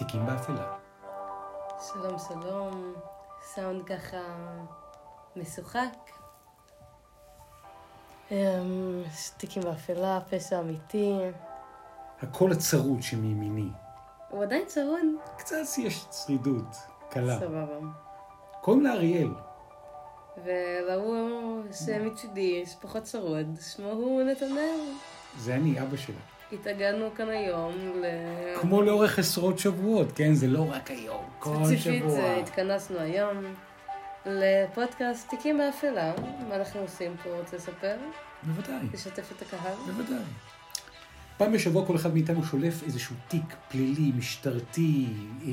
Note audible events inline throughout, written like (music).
תיקים באפלה. שלום, שלום. סאונד ככה משוחק. אמ, תיקים באפלה, פשע אמיתי. הקול הצרוד שמימיני. הוא עדיין צרוד? קצת יש צרידות, קלה. סבבה. קוראים לה אריאל. ולהוא שמצידי יש פחות צרוד, שמו הוא נתנאל. זה אני, אבא שלה. התאגדנו כאן היום ל... כמו לאורך עשרות שבועות, כן? זה לא רק היום, כל ספציפית שבוע. אה, התכנסנו היום לפודקאסט תיקים באפלה. מה אנחנו עושים פה? רוצה לספר? בוודאי, לשתף את הקהל? בוודאי. פעם בשבוע כל אחד מאיתנו שולף איזשהו תיק פלילי, משטרתי, אה,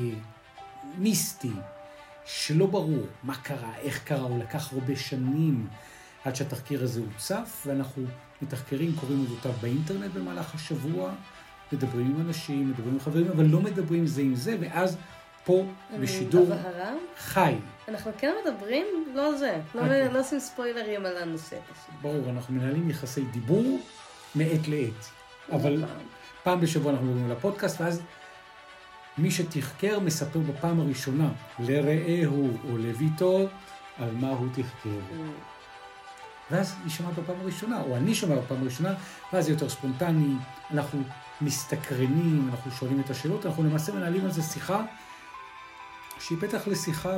מיסטי, שלא ברור מה קרה, איך קרה, הוא לקח הרבה שנים עד שהתחקיר הזה הוצף, ואנחנו מתחקרים, קוראים אודותיו באינטרנט במהלך השבוע, מדברים עם אנשים, מדברים עם חברים, אבל לא מדברים זה עם זה, ואז פה בשידור הבהרה? חי. אנחנו כן מדברים, לא זה. לא, אוקיי. לא עושים ספוילרים על הנושא. ברור, אנחנו מנהלים יחסי דיבור מעת לעת. אבל פעם בשבוע אנחנו מדברים על הפודקאסט, ואז מי שתחקר מספר בפעם הראשונה לרעהו או לביתו על מה הוא תחקר. ואז היא שומעת בפעם הראשונה, או אני שומע בפעם הראשונה, ואז זה יותר ספונטני, אנחנו מסתקרנים, אנחנו שואלים את השאלות, אנחנו למעשה מנהלים על זה שיחה שהיא פתח לשיחה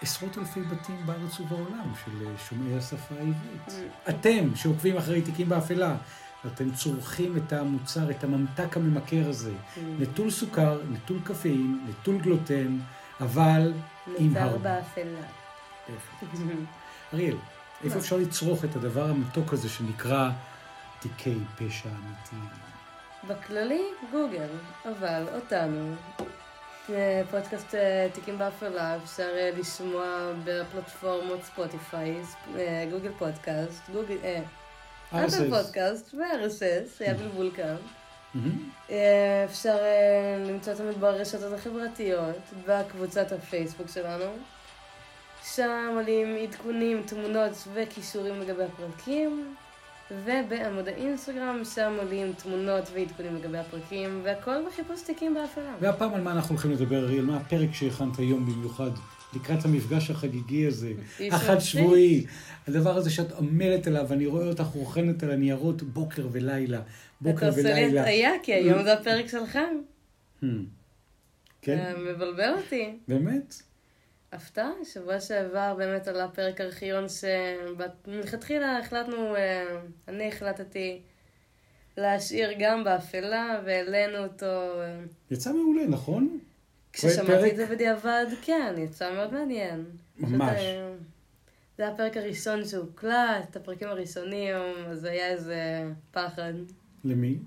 בעשרות אלפי בתים בארץ ובעולם של שומעי השפה העברית. אתם, שעוקבים אחרי תיקים באפלה, אתם צורכים את המוצר, את הממתק הממכר הזה, נטול סוכר, נטול קפאין, נטול גלוטן, אבל עם מוצר הרבה. באפלה. בהחלט. אריאל, איפה אפשר לצרוך את הדבר המתוק הזה שנקרא תיקי פשע אמיתיים? בכללי, גוגל, אבל אותנו, אה, פודקאסט אה, תיקים באפלה, אפשר אה, לשמוע בפלטפורמות ספוטיפיי, גוגל פודקאסט, גוגל, אפל. פודקאסט ו-RSS, היה בלבול כאן. אה, אפשר למצוא אותנו ברשתות החברתיות, בקבוצת הפייסבוק שלנו. שם עולים עדכונים, תמונות וקישורים לגבי הפרקים. ובעמוד האינסטגרם, שם עולים תמונות ועדכונים לגבי הפרקים, והכל בחיפוש תיקים באפלה. והפעם על מה אנחנו הולכים לדבר, אריאל? מה הפרק שהכנת היום במיוחד? לקראת המפגש החגיגי הזה, החד שבועי, הדבר הזה שאת עמלת עליו, אני רואה אותך רוכנת על הניירות בוקר ולילה, אתה בוקר עושה לי ולילה. הטעיה, כי היום זה הפרק שלך. Hmm. כן, אתה מבלבל אותי. באמת? הפתעה, שבוע שעבר באמת עלה פרק ארכיון שמלכתחילה החלטנו, אה, אני החלטתי להשאיר גם באפלה והעלינו אותו. אה, יצא מעולה, נכון? כששמעתי פרק- את זה בדיעבד, כן, יצא מאוד מעניין. ממש. אה, זה היה הפרק הראשון שהוקלט, הפרקים הראשונים, אז היה איזה פחד. למי?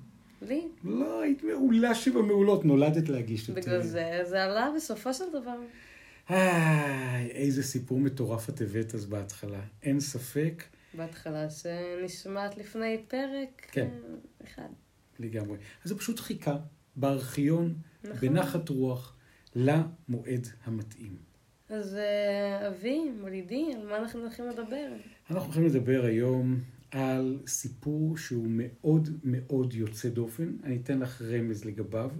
לי, לא, היית מעולה שבמעולות, נולדת להגיש את... בגלל זה, זה עלה בסופו של דבר. איי, איזה סיפור מטורף את הבאת אז בהתחלה. אין ספק, בהתחלה שנשמעת לפני פרק כן. אה, אחד. לגמרי. אז זה פשוט חיכה בארכיון, נכון. בנחת רוח, למועד המתאים. אז אה, אבי, מולידי, על מה אנחנו הולכים לדבר? אנחנו הולכים לדבר היום על סיפור שהוא מאוד מאוד יוצא דופן. אני אתן לך רמז לגביו.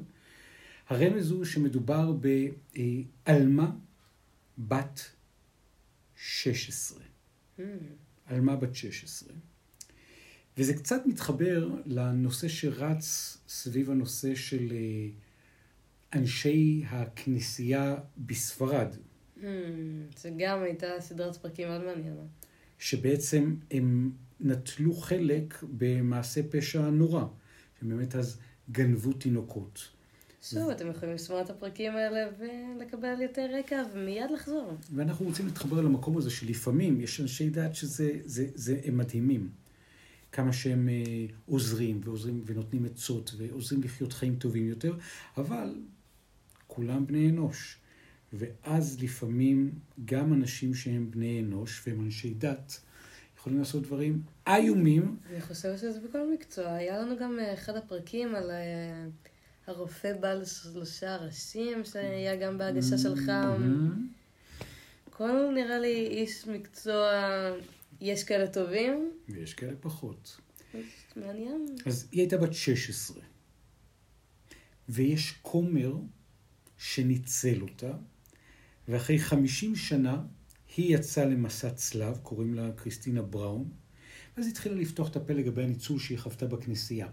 הרמז הוא שמדובר בעלמה בת 16. Hmm, עלמה בת 16. וזה קצת מתחבר לנושא שרץ סביב הנושא של אה, אנשי הכנסייה בספרד, זה גם הייתה סדרת פרקים מאוד מעניינת. שבעצם הם נטלו חלק במעשה פשע נורא, שבאמת אז גנבו תינוקות. שוב, אתם יכולים לשמוע את הפרקים האלה ולקבל יותר רקע ומיד לחזור. ואנחנו רוצים להתחבר למקום הזה שלפעמים יש אנשי דת שזה, זה, זה, הם מדהימים. כמה שהם אה, עוזרים ועוזרים ונותנים עצות ועוזרים לחיות חיים טובים יותר, אבל כולם בני אנוש. ואז לפעמים גם אנשים שהם בני אנוש והם אנשי דת יכולים לעשות דברים איומים. אני חושבת שזה בכל מקצוע. היה לנו גם אה, אחד הפרקים על אה, הרופא בעל שלושה ראשים, שהיה גם בהגשה שלך. מהמם. כל נראה לי איש מקצוע, יש כאלה טובים, ויש כאלה פחות. אז מעניין. אז היא הייתה בת 16. ויש כומר שניצל אותה, ואחרי 50 שנה היא יצאה למסע צלב, קוראים לה קריסטינה בראון, ואז התחילה לפתוח את הפה לגבי הניצול שהיא חוותה בכנסייה.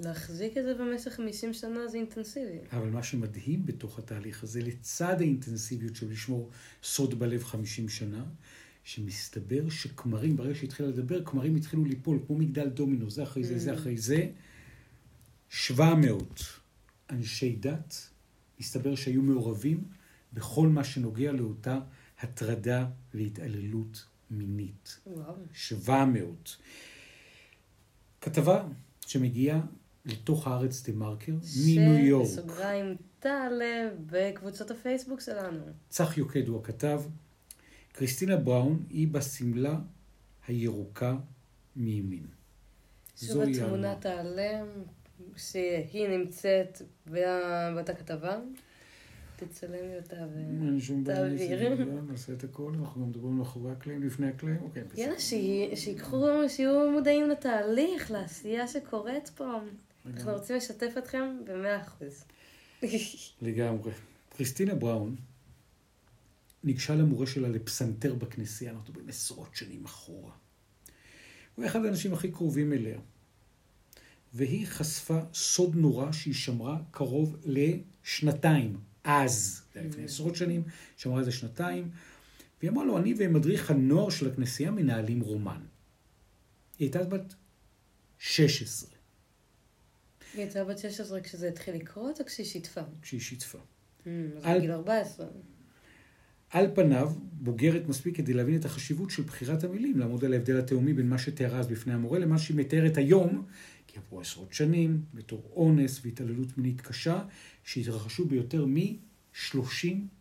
להחזיק את זה במשך 50 שנה זה אינטנסיבי. אבל מה שמדהים בתוך התהליך הזה, לצד האינטנסיביות של לשמור סוד בלב 50 שנה, שמסתבר שכמרים, ברגע שהתחילה לדבר, כמרים התחילו ליפול, כמו מגדל דומינו, זה אחרי זה, זה Mm. אחרי זה. 700 אנשי דת, מסתבר שהיו מעורבים בכל מה שנוגע לאותה הטרדה והתעללות מינית. וואו. 700. כתבה שמגיעה לתוך הארץ דה מרקר, מניו יורק. שבסוגריים תעלה בקבוצות הפייסבוק שלנו. צח יוקד הוא הכתב. קריסטינה בראון היא בשמלה הירוקה מימין. שוב התמונה תעלה, שהיא נמצאת באותה כתבה. תצלמי אותה ו... אין שום בעיה, תעביר. נעשה- את הכל, אנחנו גם מדברים מאחורי הקלעים, לפני הקלעים, אוקיי, בסדר. יאללה, שי- שיקחו, שיהיו מודעים לתהליך, לעשייה שקורית פה. אנחנו. רוצים לשתף אתכם במאה אחוז. לגמרי. קריסטינה בראון ניגשה למורה שלה לפסנתר בכנסייה, אנחנו מדברים עשרות שנים אחורה. הוא היה אחד האנשים הכי קרובים אליה. והיא חשפה סוד נורא שהיא שמרה קרוב לשנתיים. אז, זה היה לפני עשרות שנים, שמרה איזה שנתיים. והיא אמרה לו, אני ומדריך הנוער של הכנסייה מנהלים רומן. היא הייתה בת 16 היא הייתה בת 16 כשזה התחיל לקרות, או כשהיא שיתפה? כשהיא שיתפה. Hmm, אז על- בגיל 14. על פניו, בוגרת מספיק כדי להבין את החשיבות של בחירת המילים, לעמוד על ההבדל התהומי בין מה שתיארה אז בפני המורה למה שהיא מתארת היום, כי עברו עשרות שנים, בתור אונס והתעללות מינית קשה, שהתרחשו ביותר מ-30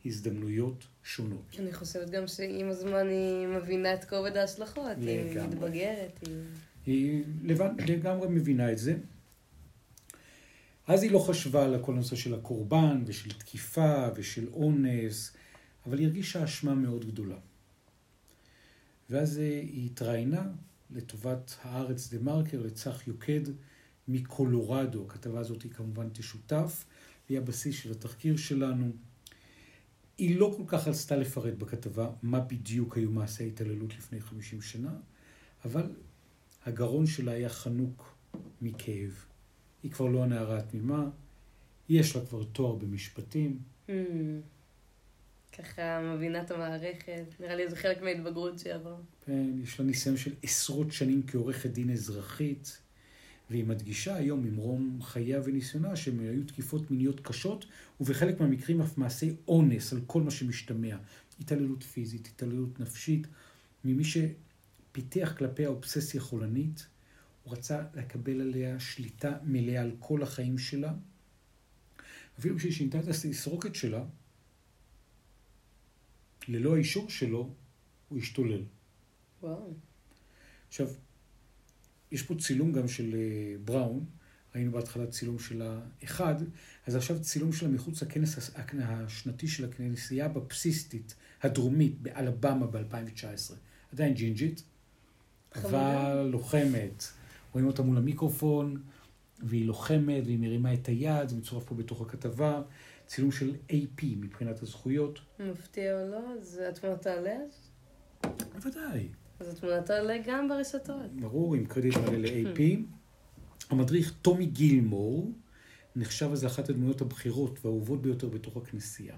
הזדמנויות שונות. אני חושבת גם שעם הזמן היא מבינה את כובד ההשלכות. היא. מתבגרת, היא... היא לבד, לגמרי מבינה את זה. אז היא לא חשבה על כל הנושא של הקורבן ושל תקיפה ושל אונס, אבל היא הרגישה אשמה מאוד גדולה. ואז אה, היא התראיינה לטובת הארץ דה מרקר לצח יוקד מקולורדו. הכתבה הזאת היא כמובן תשותף, והיא הבסיס של התחקיר שלנו. היא לא כל כך רצתה לפרט בכתבה מה בדיוק היו מעשי ההתעללות לפני 50 שנה, אבל הגרון שלה היה חנוק מכאב. היא כבר לא הנערה התמימה, יש לה כבר תואר במשפטים, Hmm. ככה מבינה את המערכת. נראה לי זה חלק מההתבגרות שהיא עברה. כן, יש לה ניסיון של עשרות שנים כעורכת דין אזרחית, והיא מדגישה היום ממרום חייה וניסיונה שהן היו תקיפות מיניות קשות, ובחלק מהמקרים אף מעשי אונס על כל מה שמשתמע. התעללות פיזית, התעללות נפשית, ממי שפיתח כלפיה אובססיה חולנית, הוא רצה לקבל עליה שליטה מלאה על כל החיים שלה. אפילו כשהיא שינתה את הסרוקת שלה, ללא האישור שלו, הוא השתולל. וואו. עכשיו, יש פה צילום גם של אה, בראון, ראינו בהתחלה צילום של האחד, אז עכשיו צילום שלה מחוץ לכנס השנתי של הכנסייה בבסיסטית הדרומית באלבמה ב-2019. עדיין ג'ינג'ית. אבל לוחמת. רואים אותה מול המיקרופון, והיא לוחמת, והיא מרימה את היד, זה מצורף פה בתוך הכתבה. צילום של AP מבחינת הזכויות. מפתיע או לא, אז התמונה תעלה? בוודאי. אז התמונה תעלה גם ברשתות. ברור, עם קרדיט מלא ל-AP. (laughs) המדריך טומי גילמור נחשב אז לאחת הדמויות הבכירות והאהובות ביותר בתוך הכנסייה.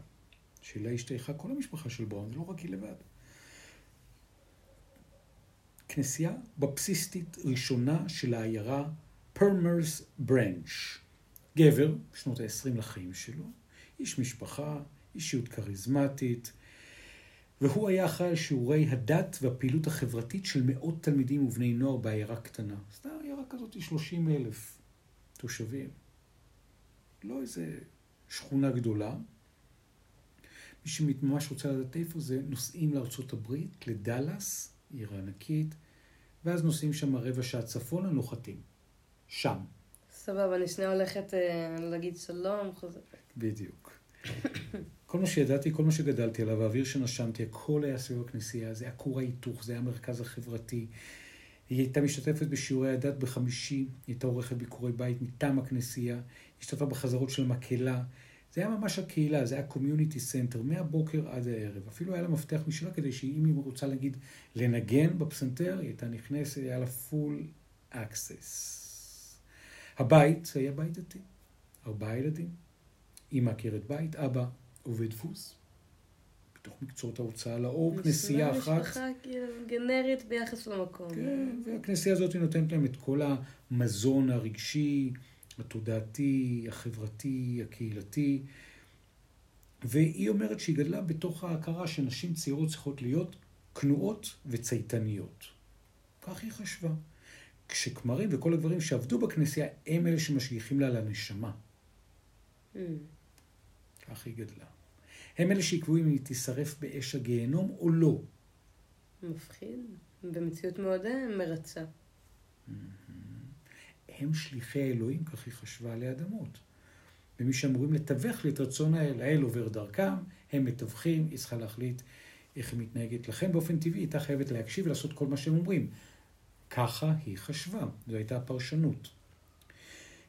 שאליה השתייכה כל המשפחה של בראון, זה לא רק היא לבד. כנסייה בבסיסטית ראשונה של העיירה פרמרס ברנץ'. גבר, בשנות ה-20 לחיים שלו, איש משפחה, אישיות כריזמטית, והוא היה אחראי על שיעורי הדת והפעילות החברתית של מאות תלמידים ובני נוער בעיירה קטנה. סתם עיירה כזאת היא 30 אלף תושבים. לא איזה שכונה גדולה. מי שממש רוצה לדעת איפה זה, נוסעים לארצות הברית, לדאלאס, עיר ענקית, ואז נוסעים שם רבע שעה צפונה, נוחתים. שם, סבבה, אני שנייה הולכת אה, להגיד שלום, חוזרת. בדיוק. כל מה שידעתי, כל מה שגדלתי עליו, האוויר שנשמתי, הכל היה סביב הכנסייה, זה היה כור ההיתוך, זה היה המרכז החברתי. היא הייתה משתתפת בשיעורי הדת בחמישי, היא הייתה עורכת ביקורי בית מטעם הכנסייה, השתתפה בחזרות של מקהלה. זה היה ממש הקהילה, זה היה community center, מהבוקר עד הערב. אפילו היה לה מפתח משלה כדי שאם היא רוצה להגיד לנגן בפסנתר, היא הייתה נכנסת, היה לה full access. הבית היה בית דתי, ארבעה ילדים, אימא עקרת בית, אבא עובד דפוס, בתוך מקצועות ההוצאה לאור, כנסייה אחת. משפחה כאילו גנרית ביחס למקום. כן, והכנסייה הזאת נותנת להם את כל המזון הרגשי, התודעתי, החברתי, הקהילתי. והיא אומרת שהיא גדלה בתוך ההכרה שנשים צעירות צריכות להיות כנועות וצייתניות. כך היא חשבה. כשכמרים וכל הגברים שעבדו בכנסייה הם אלה שמשגיחים לה על הנשמה. Mm. כך היא גדלה. הם אלה שיקבעו אם היא תישרף באש הגיהנום או לא. מפחיד. במציאות מאוד אה, מרצה. הם שליחי האלוהים, כך היא חשבה עלי אדמות. ומי שאמורים לתווך לי את רצון האל, האל עובר דרכם, הם מתווכים, היא צריכה להחליט איך היא מתנהגת. לכן באופן טבעי היא הייתה חייבת להקשיב ולעשות כל מה שהם אומרים. ככה היא חשבה, זו הייתה הפרשנות.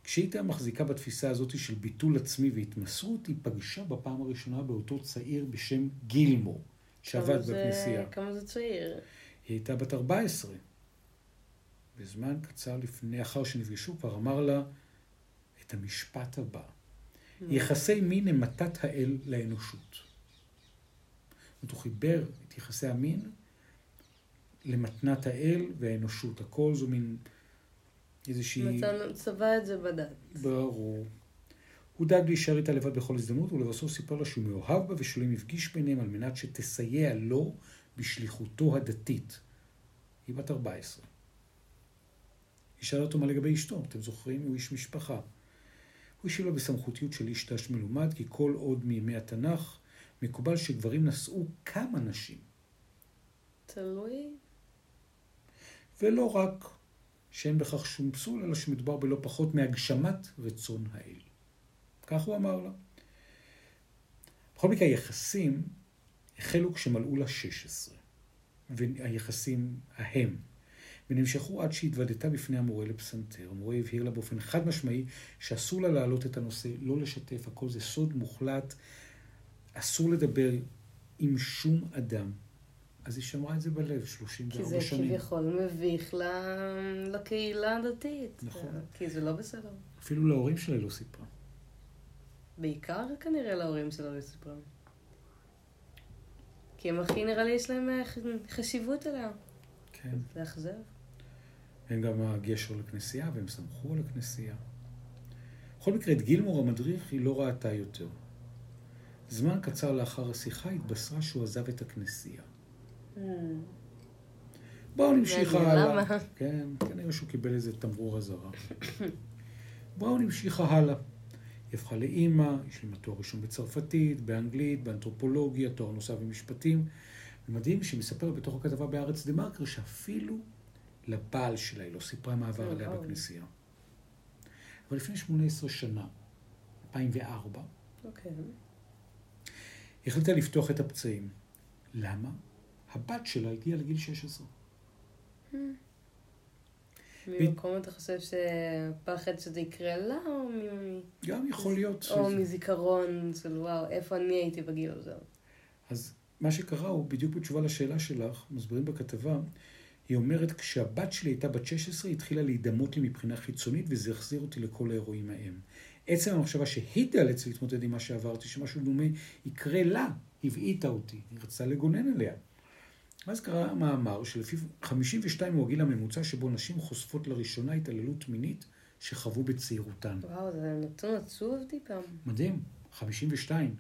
כשהיא הייתה מחזיקה בתפיסה הזאת של ביטול עצמי והתמסרות, היא פגשה בפעם הראשונה באותו צעיר בשם גילמור, שעבד בכנסייה. כמה זה צעיר. היא הייתה בת 14. וזמן קצר לפני, אחר שנפגשו, כבר אמר לה את המשפט הבא: יחסי מין הם מתת האל לאנושות. זאת אומרת, הוא חיבר את יחסי המין למתנת האל והאנושות. הכל זו מין איזושהי... מצא- צבע את זה בדת. ברור. הוא דאג להישאר איתה לבד בכל הזדמנות, ולבסוף סיפר לה שהוא מאוהב בה ושאלוהים הפגיש ביניהם על מנת שתסייע לו בשליחותו הדתית. היא בת 14. היא שאלה אותו מה לגבי אשתו, אתם זוכרים? הוא איש משפחה. הוא השיב לה בסמכותיות של איש דש מלומד, כי כל עוד מימי התנ"ך מקובל שגברים נשאו כמה נשים, תלוי. ולא רק שאין בכך שום פסול, אלא שמדובר בלא פחות מהגשמת רצון האל. כך הוא אמר לה. בכל מקרה, היחסים החלו כשמלאו לה 16, והיחסים ההם, ונמשכו עד שהתוודתה בפני המורה לפסנתר. המורה הבהיר לה באופן חד משמעי שאסור לה להעלות את הנושא, לא לשתף, הכל זה סוד מוחלט, אסור לדבר עם שום אדם. אז היא שמרה את זה בלב כי 34 זה שנים. כביכול מביך ל- לקהילה הדתית. נכון. כי זה לא בסדר. אפילו להורים שלה לא סיפרה. בעיקר כנראה להורים שלה לא סיפרה. כי הם הכי נראה לי יש להם אה, חשיבות עליה. כן. זה אכזב. הם גם הגשר לכנסייה, והם סמכו על הכנסייה. בכל מקרה, את גילמור המדריך היא לא ראתה יותר. זמן קצר לאחר השיחה התבשרה שהוא עזב את הכנסייה. Hmm. בואו נמשיך הלאה. למה? כן, כנראה שהוא קיבל איזה תמרור אזהרה. בואו נמשיך הלאה. היא הפכה לאימא, יש לה תואר ראשון בצרפתית, באנגלית, באנתרופולוגיה, תואר נוסף במשפטים. ומדהים שהיא מספרת בתוך הכתבה בהארץ דה מרקר שאפילו לבעל שלה היא לא סיפרה מה עבר עליה וואו. בכנסייה. אבל לפני 18 שנה, 2004, אוקיי. היא החליטה לפתוח את הפצעים. למה? הבת שלה הגיעה לגיל 16. ממקום אתה חושב שפחד שזה יקרה לה, או מ- גם יכול להיות. או שזה- מזיכרון של וואו, איפה אני הייתי בגיל הזה. אז מה שקרה הוא, בדיוק בתשובה לשאלה שלך, מסבירים בכתבה, היא אומרת, כשהבת שלי הייתה בת 16, היא התחילה להידמות לי מבחינה חיצונית, הזה החזיר אותי לכל האירועים ההם. עצם המחשבה שהיא תיאלץ להתמודד עם מה שעברתי, שמשהו דומה יקרה לה, הבעיטה אותי, היא רצתה לגונן עליה. ואז קרה מאמר שלפיו 52 הוא הגיל הממוצע שבו נשים חושפות לראשונה התעללות מינית שחוו בצעירותן. וואו, זה נתון עצוב טיפה. מדהים, 52.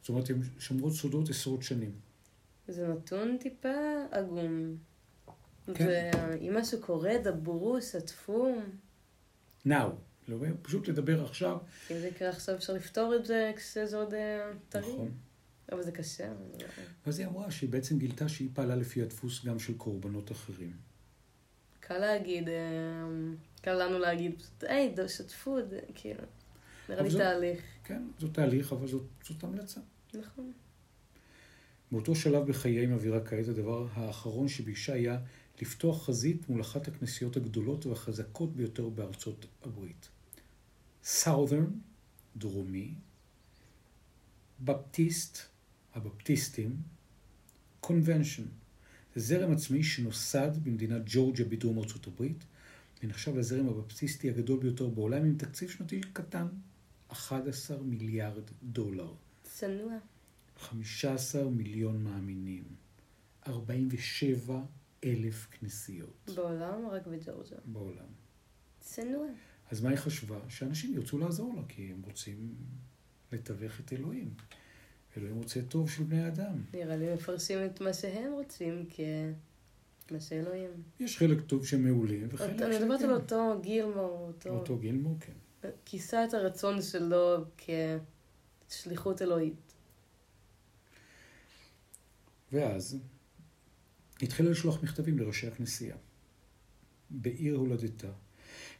זאת אומרת, הן שומרות סודות עשרות שנים. זה נתון טיפה עגום. כן. זה, אם משהו קורה, דברו, שתפו. Now, לא, פשוט לדבר עכשיו. אם זה יקרה עכשיו, אפשר לפתור את זה כשזה עוד אה, טרי. נכון. אבל זה קשה. זה- ואז היא אמרה שהיא בעצם גילתה שהיא פעלה לפי הדפוס גם של קורבנות אחרים. קל להגיד, אה, קל לנו להגיד, פשוט, היי, שתפו את זה, כאילו. נראה לי תהליך. כן, זו תהליך, אבל זאת, זאת המלצה. נכון. באותו שלב בחיי היא מבהירה כעת, הדבר האחרון שביקשה היה לפתוח חזית מול אחת הכנסיות הגדולות והחזקות ביותר בארצות הברית. Southern, דרומי, בפטיסט, הבפטיסטים, Convention. זה זרם עצמאי שנוסד במדינת ג'ורג'יה בדרום ארצות הברית, ונחשב לזרם הבפטיסטי הגדול ביותר בעולם עם תקציב שנתי קטן, 11 מיליארד דולר. צנוע. 15 מיליון מאמינים, 47 אלף כנסיות בעולם או רק בג'ורג'ה? בעולם. צנוע. אז מה היא חשבה? שאנשים ירצו לעזור לה, כי הם רוצים לתווך את אלוהים. אלוהים רוצה טוב של בני אדם. נראה לי מפרשים את מה שהם רוצים כמה שאלוהים. יש חלק טוב שמעולים, וחלק אני מדברת שכן. על אותו גילמור, אותו... אותו גילמור, כן. כיסה את הרצון שלו כשליחות אלוהית. ואז התחילה לשלוח מכתבים לראשי הכנסייה, בעיר הולדתה,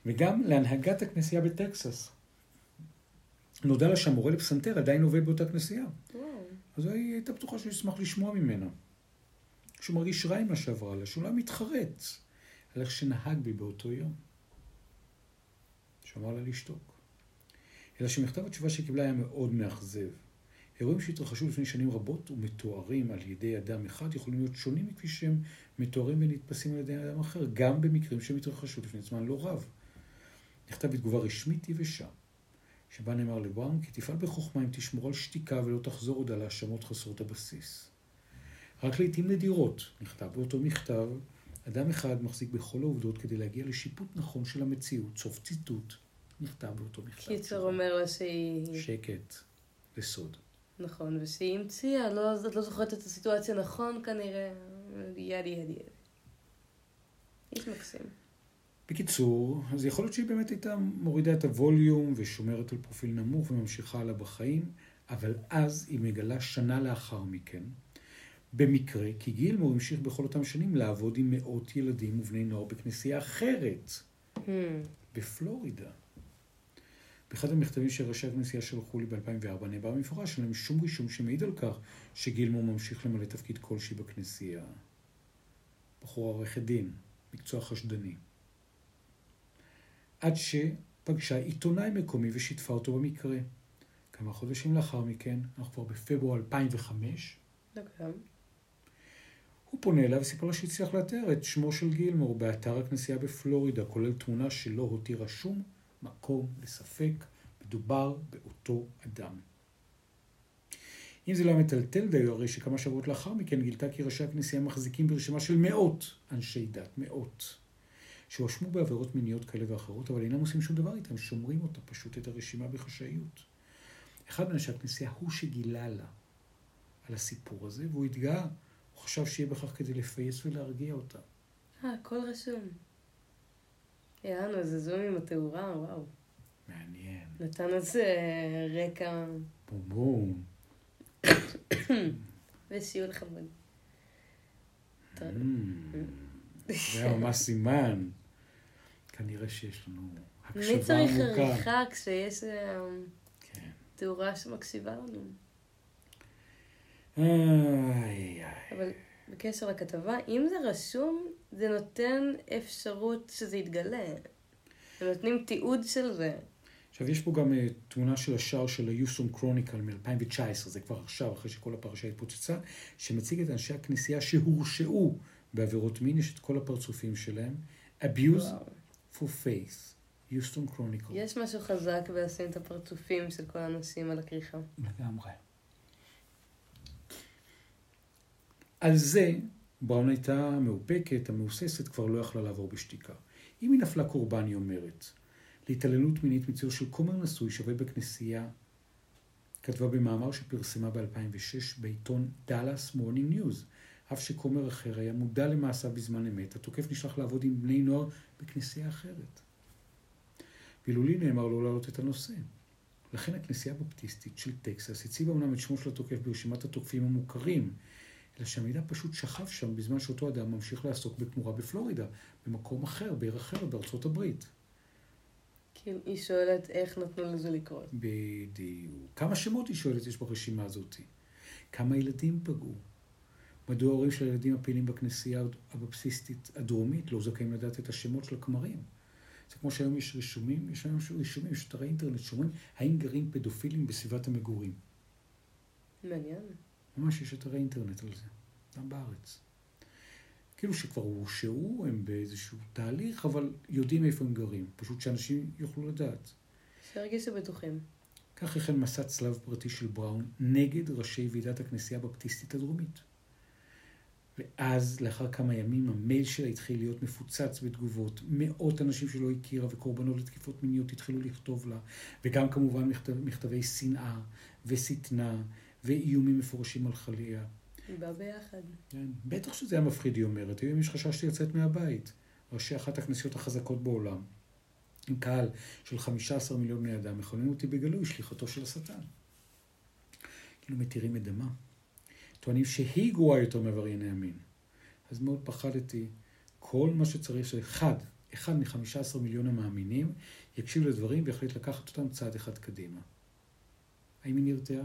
וגם להנהגת הכנסייה בטקסס. נודע לה שהמורה לפסנתר עדיין עובד באותה כנסייה. וואו. אז היא הייתה בטוחה שהוא ישמח לשמוע ממנה. שהוא מרגיש רע עם מה שעברה לה, שהוא לא מתחרט על איך שנהג בי באותו יום. שאמר לה לשתוק. אלא שמכתב התשובה שקיבלה היה מאוד מאכזב. אירועים שהתרחשו לפני שנים רבות ומתוארים על ידי אדם אחד יכולים להיות שונים מכפי שהם מתוארים ונתפסים על ידי אדם אחר, גם במקרים שהם התרחשו לפני זמן לא רב. נכתב בתגובה רשמית יבשה, שבה נאמר לבראון כי תפעל בחוכמה אם תשמור על שתיקה ולא תחזור עוד על האשמות חסרות הבסיס. רק לעיתים נדירות, נכתב באותו מכתב, אדם אחד מחזיק בכל העובדות כדי להגיע לשיפוט נכון של המציאות, סוף ציטוט, נכתב באותו מכתב. קיצר אומר לה שהיא... שקט וסוד. נכון, ושהיא המציאה, לא, את לא זוכרת את הסיטואציה נכון כנראה. ידי ידי ידי. איש מקסים. בקיצור, אז יכול להיות שהיא באמת הייתה מורידה את הווליום ושומרת על פרופיל נמוך וממשיכה הלאה בחיים, אבל אז היא מגלה שנה לאחר מכן, במקרה, כי גילמור המשיך בכל אותם שנים לעבוד עם מאות ילדים ובני נוער בכנסייה אחרת, Hmm. בפלורידה. באחד המכתבים שראשי הכנסייה שלחו לי ב-2004 נאמר במפורש שאין להם שום רישום שמעיד על כך שגילמור ממשיך למלא תפקיד כלשהי בכנסייה. בחורה עורכת דין, מקצוע חשדני. עד שפגשה עיתונאי מקומי ושיתפה אותו במקרה. כמה חודשים לאחר מכן, אנחנו כבר בפברואר 2005, גם. הוא פונה אליו וסיפר לה שהצליח לאתר את שמו של גילמור באתר הכנסייה בפלורידה, כולל תמונה שלא הותירה שום מקום לספק, מדובר באותו אדם. אם זה לא היה מטלטל דיו, הרי שכמה שבועות לאחר מכן גילתה כי ראשי הכנסייה מחזיקים ברשימה של מאות אנשי דת, מאות, שהואשמו בעבירות מיניות כאלה ואחרות, אבל אינם עושים שום דבר איתם, שומרים אותה פשוט את הרשימה בחשאיות. אחד מאנשי הכנסייה הוא שגילה לה על הסיפור הזה, והוא התגאה, הוא חשב שיהיה בכך כדי לפייס ולהרגיע אותה. אה, הכל רשום. יענו, איזה זום עם התאורה, וואו. מעניין. נתן איזה רקע בום בום. (coughs) טוב. Mm. זה היה ממש סימן. כנראה שיש לנו מי הקשבה צריך עמוקה. עריכה כשיש אה, כן. תאורה שמקשיבה לנו? אבל בקשר לכתבה, אם זה רשום, זה נותן אפשרות שזה יתגלה. הם נותנים תיעוד של זה. עכשיו, יש פה גם אה, תמונה של השער של היוסטון קרוניקל מ-2019, זה כבר עכשיו, אחרי שכל הפרשה התפוצצה, שמציג את אנשי הכנסייה שהורשעו בעבירות מין, יש את כל הפרצופים שלהם. Abuse וואו. for faith, יוסטון קרוניקל. יש משהו חזק בלשים את הפרצופים של כל האנשים על הכריכה. לגמרי. על זה בראון הייתה מאופקת, המהוססת, כבר לא יכלה לעבור בשתיקה. אם היא נפלה קורבן, היא אומרת, להתעללות מינית מצידו של כומר נשוי בכנסייה, כתבה במאמר שפרסמה ב-2006 בעיתון דאלאס מורנינג ניוז. אף שכומר אחר היה מודע למעשיו בזמן אמת, התוקף נשלח לעבוד עם בני נוער בכנסייה אחרת. ואילו לי נאמר לא להעלות את הנושא. לכן הכנסייה הבפטיסטית של טקסס הציבה אומנם את שמו של התוקף ברשימת התוקפים המוכרים, אלא שהמידע פשוט שכב שם בזמן שאותו אדם ממשיך לעסוק בכמורה בפלורידה, במקום אחר, בעיר אחרת בארצות הברית. כאילו, היא שואלת איך נתנו לזה לקרות. בדיוק. כמה שמות היא שואלת יש ברשימה הזאת? כמה ילדים פגעו? מדוע ההורים של הילדים הפעילים בכנסייה הבפסיסטית הדרומית לא זכאים לדעת את השמות של הכמרים? זה כמו שהיום יש רישומים, יש היום רישומים, יש אתרי אינטרנט שאומרים האם גרים פדופילים בסביבת המגורים. מעניין. ממש יש אתרי אינטרנט על זה, גם בארץ. כאילו שכבר הורשעו, הם באיזשהו תהליך, אבל יודעים איפה הם גרים. פשוט שאנשים יוכלו לדעת. שירגישו בטוחים. כך החל מסע צלב פרטי של בראון נגד ראשי ועידת הכנסייה הבפטיסטית הדרומית. ואז, לאחר כמה ימים, המייל שלה התחיל להיות מפוצץ בתגובות. מאות אנשים שלא הכירה וקורבנות לתקיפות מיניות התחילו לכתוב לה, וגם כמובן מכתב, מכתבי שנאה ושטנה ואיומים מפורשים על חליה. בא ביחד. כן, בטח שזה היה מפחיד, היא אומרת. היום יש חשש לצאת מהבית. ראשי אחת הכנסיות החזקות בעולם, עם קהל של 15 מיליון בני אדם, מכוננים אותי בגלוי שליחתו של השטן. כאילו מתירים את דמה. טוענים שהיא גרועה יותר מעברייני המין. אז מאוד פחדתי. כל מה שצריך, שאחד, אחד מ-15 מיליון המאמינים, יקשיב לדברים ויחליט לקחת אותם צעד אחד קדימה. האם היא נרתעה?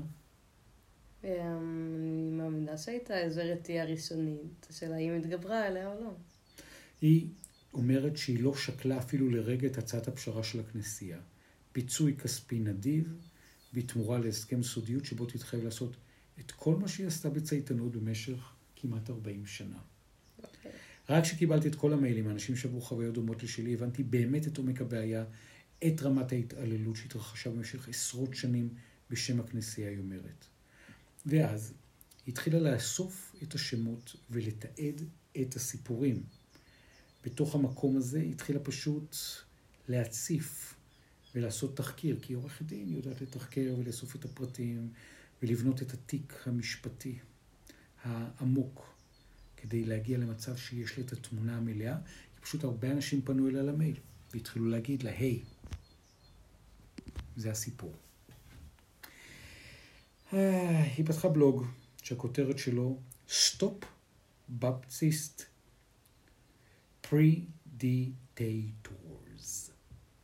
אני מאמינה שהייתה איזו רתיעה ראשונית, השאלה אם התגברה עליה או לא. היא אומרת שהיא לא שקלה אפילו לרגע את הצעת הפשרה של הכנסייה. פיצוי כספי נדיב, בתמורה להסכם סודיות שבו תתחייב לעשות את כל מה שהיא עשתה בצייתנות במשך כמעט 40 שנה. Okay. אוקיי. רק כשקיבלתי את כל המיילים, האנשים שעברו חוויות דומות לשלי, הבנתי באמת את עומק הבעיה, את רמת ההתעללות שהתרחשה במשך עשרות שנים בשם הכנסייה, היא אומרת. ואז היא התחילה לאסוף את השמות ולתעד את הסיפורים. בתוך המקום הזה היא התחילה פשוט להציף ולעשות תחקיר, כי עורכת דין יודעת לתחקר ולאסוף את הפרטים ולבנות את התיק המשפטי העמוק כדי להגיע למצב שיש לה את התמונה המלאה, כי פשוט הרבה אנשים פנו אליה למייל והתחילו להגיד לה, היי, זה הסיפור. אה, היא פתחה בלוג שהכותרת שלו Stop Baptist Predators.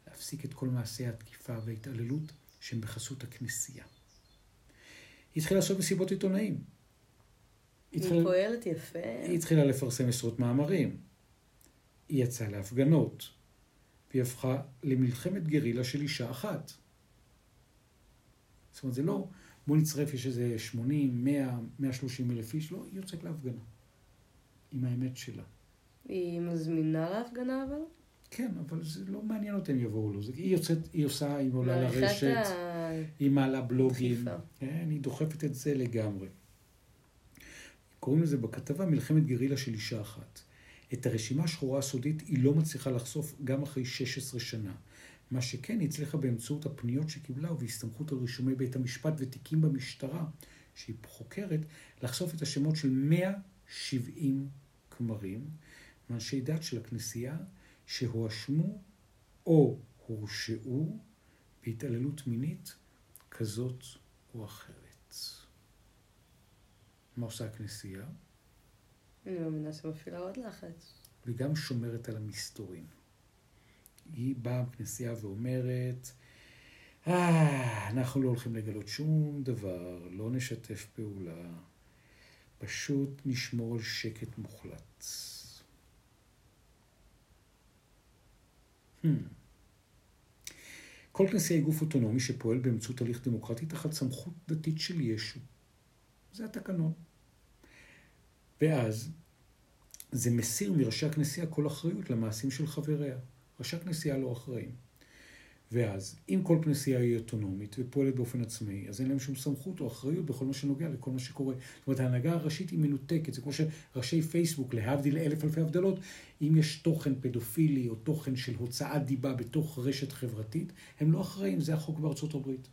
להפסיק את כל מעשי התקיפה וההתעללות שהם בחסות הכנסייה. היא התחילה לעשות מסיבות עיתונאים. היא התחילה... פועלת יפה. היא התחילה לפרסם עשרות מאמרים. היא יצאה להפגנות. והיא הפכה למלחמת גרילה של אישה אחת. זאת אומרת, זה לא בוא נצרף, יש איזה 80, 100, 130 אלף איש, לא, היא יוצאת להפגנה. עם האמת שלה. היא מזמינה להפגנה אבל? כן, אבל זה לא מעניין אותם יבואו לו. היא יוצאת, היא עושה, היא עולה לרשת, ה... היא מעלה בלוגים. דחיפה. כן, היא דוחפת את זה לגמרי. קוראים לזה בכתבה מלחמת גרילה של אישה אחת. את הרשימה השחורה הסודית היא לא מצליחה לחשוף גם אחרי 16 שנה. מה שכן, היא הצליחה באמצעות הפניות שקיבלה ובהסתמכות על רישומי בית המשפט ותיקים במשטרה, שהיא חוקרת, לחשוף את השמות של 170 כמרים מאנשי דת של הכנסייה שהואשמו או הורשעו בהתעללות מינית כזאת או אחרת. מה עושה הכנסייה? אני מאמינה שמפעילה עוד לחץ. וגם שומרת על המסתורים. היא באה בכנסייה ואומרת, אה, אנחנו לא הולכים לגלות שום דבר, לא נשתף פעולה, פשוט נשמור על שקט מוחלט. Hmm. כל כנסייה היא גוף אוטונומי שפועל באמצעות הליך דמוקרטי תחת סמכות דתית של ישו. זה התקנון. ואז זה מסיר מראשי הכנסייה כל אחריות למעשים של חבריה. ראשי הכנסייה לא אחראים. ואז, אם כל כנסייה היא אוטונומית ופועלת באופן עצמאי, אז אין להם שום סמכות או אחריות בכל מה שנוגע לכל מה שקורה. זאת אומרת, ההנהגה הראשית היא מנותקת. זה כמו שראשי פייסבוק, להבדיל אלף אלפי הבדלות, אם יש תוכן פדופילי או תוכן של הוצאת דיבה בתוך רשת חברתית, הם לא אחראים, זה החוק בארצות הברית.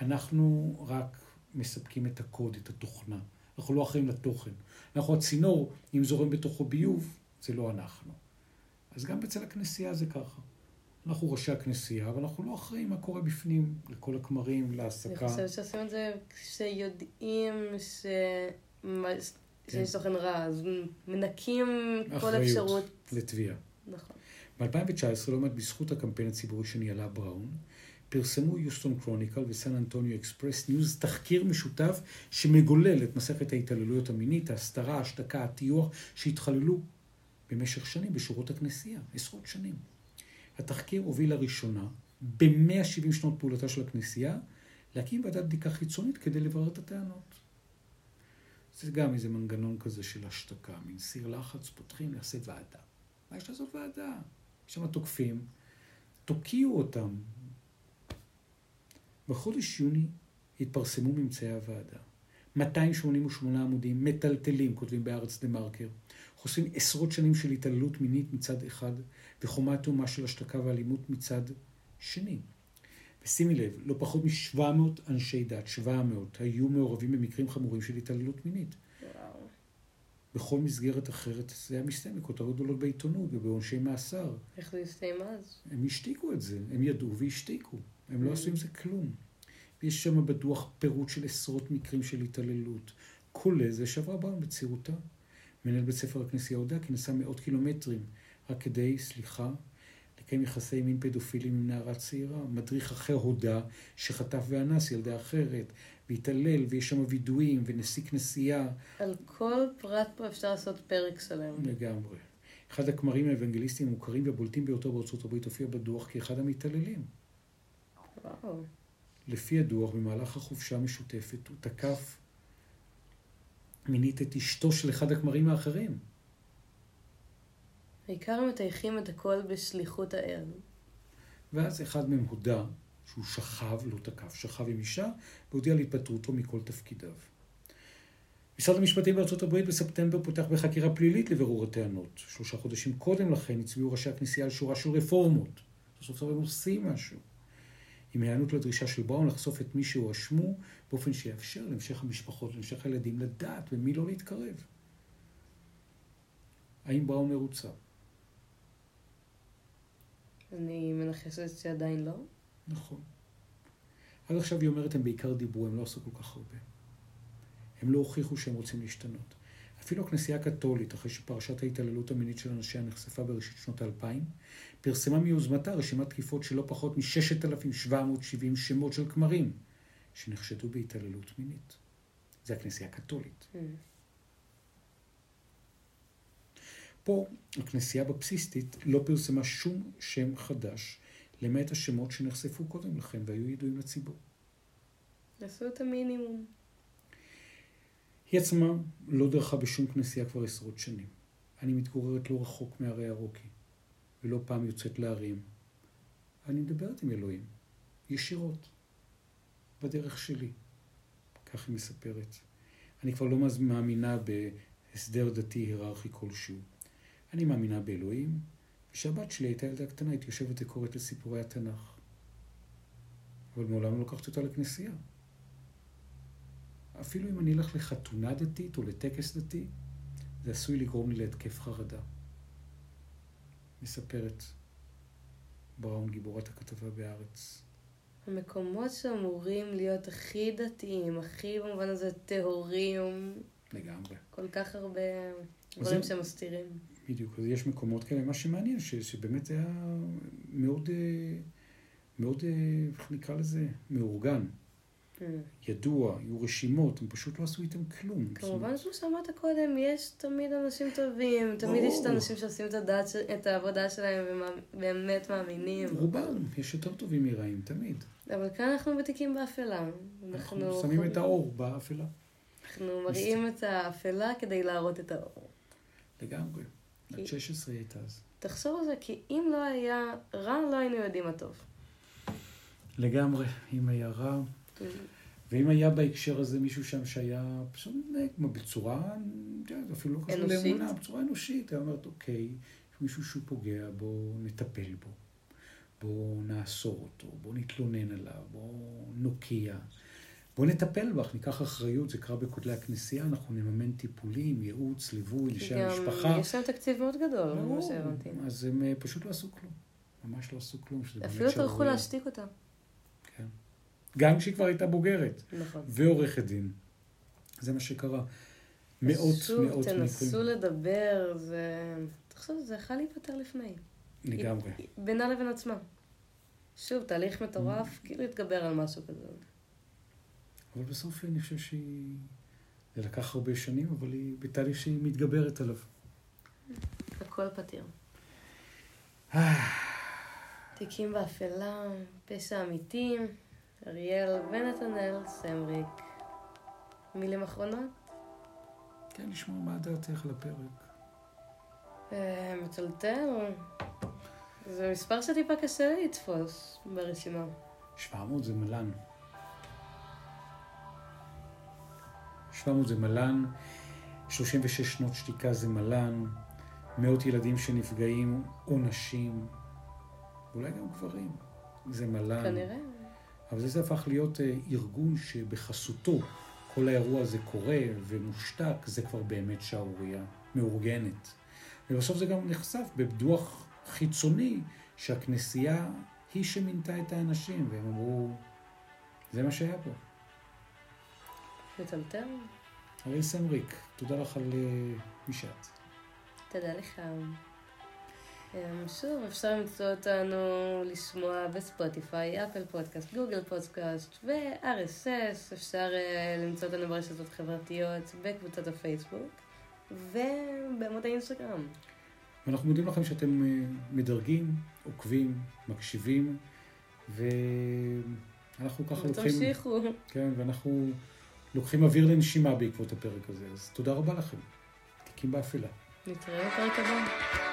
אנחנו רק מספקים את הקוד, את התוכנה. אנחנו לא אחראים לתוכן. אנחנו הצינור, אם זורם בתוכו ביוב, זה לא אנחנו. אז גם אצל הכנסייה זה ככה. אנחנו ראשי הכנסייה, אבל אנחנו לא אחראים מה קורה בפנים, לכל הכמרים, להעסקה. אני חושבת שעושים את זה כשיודעים ש... כן. שיש תוכן רע, אז מנקים כל אפשרות. לתביעה. נכון. ב-2019, לא מעט בזכות הקמפיין הציבורי שניהלה בראון, פרסמו יוסטון קרוניקל וסן אנטוניו אקספרס ניוז תחקיר משותף שמגולל את מסכת ההתעללויות המינית, ההסתרה, ההשתקה, הטיוח, שהתחוללו במשך שנים בשורות הכנסייה, עשרות שנים. התחקיר הוביל לראשונה, ב-170 שנות פעולתה של הכנסייה, להקים ועדת בדיקה חיצונית כדי לברר את הטענות. זה גם איזה מנגנון כזה של השתקה, מין סיר לחץ, פותחים, נעשה ועדה. מה יש לעשות ועדה? יש שם תוקפים, תוקיעו אותם. בחודש יוני התפרסמו ממצאי הוועדה. 288 עמודים, מטלטלים, כותבים בארץ דה מרקר. חושפים עשרות שנים של התעללות מינית מצד אחד, וחומה תאומה של השתקה ואלימות מצד שני. ושימי לב, לא פחות מ-700 אנשי דת, 700, היו מעורבים במקרים חמורים של התעללות מינית. וואו. בכל מסגרת אחרת זה היה מסתיים בכותרות גדולות בעיתונות ובעונשי מאסר. איך זה הסתיים אז? הם השתיקו את זה, הם ידעו והשתיקו. הם לא Mm. עשו עם זה כלום. ויש שם בדוח פירוט של עשרות מקרים של התעללות, כולל זה שעברה באום בצעירותה. מנהל בית ספר הכנסייה הודה כי נסע מאות קילומטרים רק כדי, סליחה, לקיים יחסי מין פדופיליים עם נערה צעירה. מדריך אחר הודה שחטף ואנס ילדה אחרת, והתעלל, ויש שם וידויים, ונשיא כנסייה, על כל פרט פה אפשר לעשות פרק שלם. לגמרי. אחד הכמרים האוונגליסטים המוכרים והבולטים ביותר בארצות הברית הופיע בדוח כאחד המתעללים. וואו. לפי הדוח, במהלך החופשה המשותפת, הוא תקף מינית את אשתו של אחד הכמרים האחרים. העיקר מטייחים את הכל בשליחות האל. ואז אחד מהם הודה שהוא שכב, לא תקף, שכב עם אישה, והודיע על התפטרותו מכל תפקידיו. משרד המשפטים בארצות הברית בספטמבר פותח בחקירה פלילית לבירור הטענות. שלושה חודשים קודם לכן הצביעו ראשי הכנסייה על שורה של רפורמות. סוף סוף הם עושים משהו. עם היענות לדרישה של בראון לחשוף את מי שהואשמו באופן שיאפשר להמשך המשפחות, להמשך הילדים, לדעת במי לא להתקרב. האם בראון מרוצה? אני מנחשת שעדיין לא. נכון. עד עכשיו היא אומרת, הם בעיקר דיברו, הם לא עשו כל כך הרבה. הם לא הוכיחו שהם רוצים להשתנות. אפילו הכנסייה הקתולית, אחרי שפרשת ההתעללות המינית של אנשיה נחשפה בראשית שנות האלפיים, פרסמה מיוזמתה רשימת תקיפות של לא פחות מ-6,770 שמות של כמרים שנחשדו בהתעללות מינית. זה הכנסייה הקתולית. Hmm. פה הכנסייה בבסיסטית לא פרסמה שום שם חדש, למעט השמות שנחשפו קודם לכן והיו ידועים לציבור. עשו את המינימום. היא עצמה לא דרכה בשום כנסייה כבר עשרות שנים. אני מתגוררת לא רחוק מהרי הרוקי, ולא פעם יוצאת להרים. אני מדברת עם אלוהים, ישירות, בדרך שלי. כך היא מספרת. אני כבר לא מאמינה בהסדר דתי היררכי כלשהו. אני מאמינה באלוהים, ושהבת שלי הייתה ילדה קטנה, הייתי יושבת וקוראת את סיפורי התנ"ך. אבל מעולם לא לקחתי אותה לכנסייה. אפילו אם אני אלך לחתונה דתית או לטקס דתי, זה עשוי לגרום לי להתקף חרדה. מספרת בראון, גיבורת הכתבה בהארץ. המקומות שאמורים להיות הכי דתיים, הכי במובן הזה טהורים, לגמרי. כל כך הרבה דברים זה- שמסתירים. בדיוק, אז יש מקומות כאלה. מה שמעניין, ש, שבאמת היה מאוד, אה, מאוד, אה, איך נקרא לזה? מאורגן, Hmm. ידוע, היו רשימות, הם פשוט לא עשו איתם כלום. כמובן, כמו שאמרת קודם, יש תמיד אנשים טובים, תמיד יש את. האנשים שעושים את, הדעת, ש- את העבודה שלהם ובאמת מאמינים. רובם, יש יותר טובים מרעים, תמיד. אבל כאן אנחנו בתיקים באפלה. אנחנו אנחנו שמים את האור באפלה. אנחנו מראים את האפלה כדי להראות את האור. לגמרי. בת 16 היא הייתה אז. תחשוב על זה, כי אם לא היה רע, לא היינו יודעים מה טוב. לגמרי, אם היה רע. ואם היה בהקשר הזה מישהו שם שהיה פשוט מתנהג כמו בצורה, אפילו לא קשור. לאמונה, בצורה אנושית, היה אומרת, אוקיי, יש מישהו שהוא פוגע, בואו נטפל בו, בואו נאסור אותו, בואו נתלונן עליו, בואו נוקיע, בואו נטפל בך, ניקח אחריות, זה קרה בכותלי הכנסייה, אנחנו נממן טיפולים, ייעוץ, ליווי, גם המשפחה. יש להם תקציב מאוד גדול. ממה שהבנתי. אז הם אה, פשוט לא עשו כלום, ממש לא עשו כלום, אפילו טרחו. להשתיק אותה. גם כשהיא כבר הייתה בוגרת. נכון. ועורכת דין. זה מה שקרה. מאות, שוב, מאות תנסו מקרים. לדבר, זה... תחשוב, זה יכול להיפתר לפני. לגמרי. בינה לבין עצמה. שוב, תהליך מטורף, Mm. כאילו להתגבר על משהו כזה. אבל בסוף אני חושב שהיא... זה לקח הרבה שנים, אבל היא בתהליך שהיא מתגברת עליו. הכל פתיר. (sighs) תיקים באפלה, פשע אמיתי, אריאל ונתנאל סמריק. מילים אחרונות? כן, לשמוע מה דעתך על הפרק. אה, מטלטל. זה מספר שטיפה קשה לי לתפוס ברשימה. 700 זה מלן. 700 זה מלן, 36 שנות שתיקה זה מלן, מאות ילדים שנפגעים או נשים, ואולי גם גברים, זה מלן. כנראה. אבל זה, הפך להיות אה, ארגון שבחסותו כל האירוע הזה קורה ומושתק, זה כבר באמת שערורייה מאורגנת. ובסוף זה גם נחשף בדוח חיצוני שהכנסייה היא שמינתה את האנשים, והם אמרו, זה מה שהיה פה. מטלטל? אריאל סמריק, תודה לך על אה, מי שאת. תודה לך. אמ, שוב, אפשר למצוא אותנו לשמוע בספוטיפיי, אפל פודקאסט, גוגל פודקאסט ו-RSS. אפשר אה, למצוא אותנו ברשתות חברתיות, בקבוצת הפייסבוק ובעמוד האינסטגרם. ואנחנו מודים לכם שאתם אה, מדרגים, עוקבים, מקשיבים, ואנחנו ככה לוקחים... ותמשיכו. כן, ואנחנו לוקחים אוויר לנשימה בעקבות הפרק הזה, אז תודה רבה לכם. תיקים באפלה. נתראה בפרק הבא.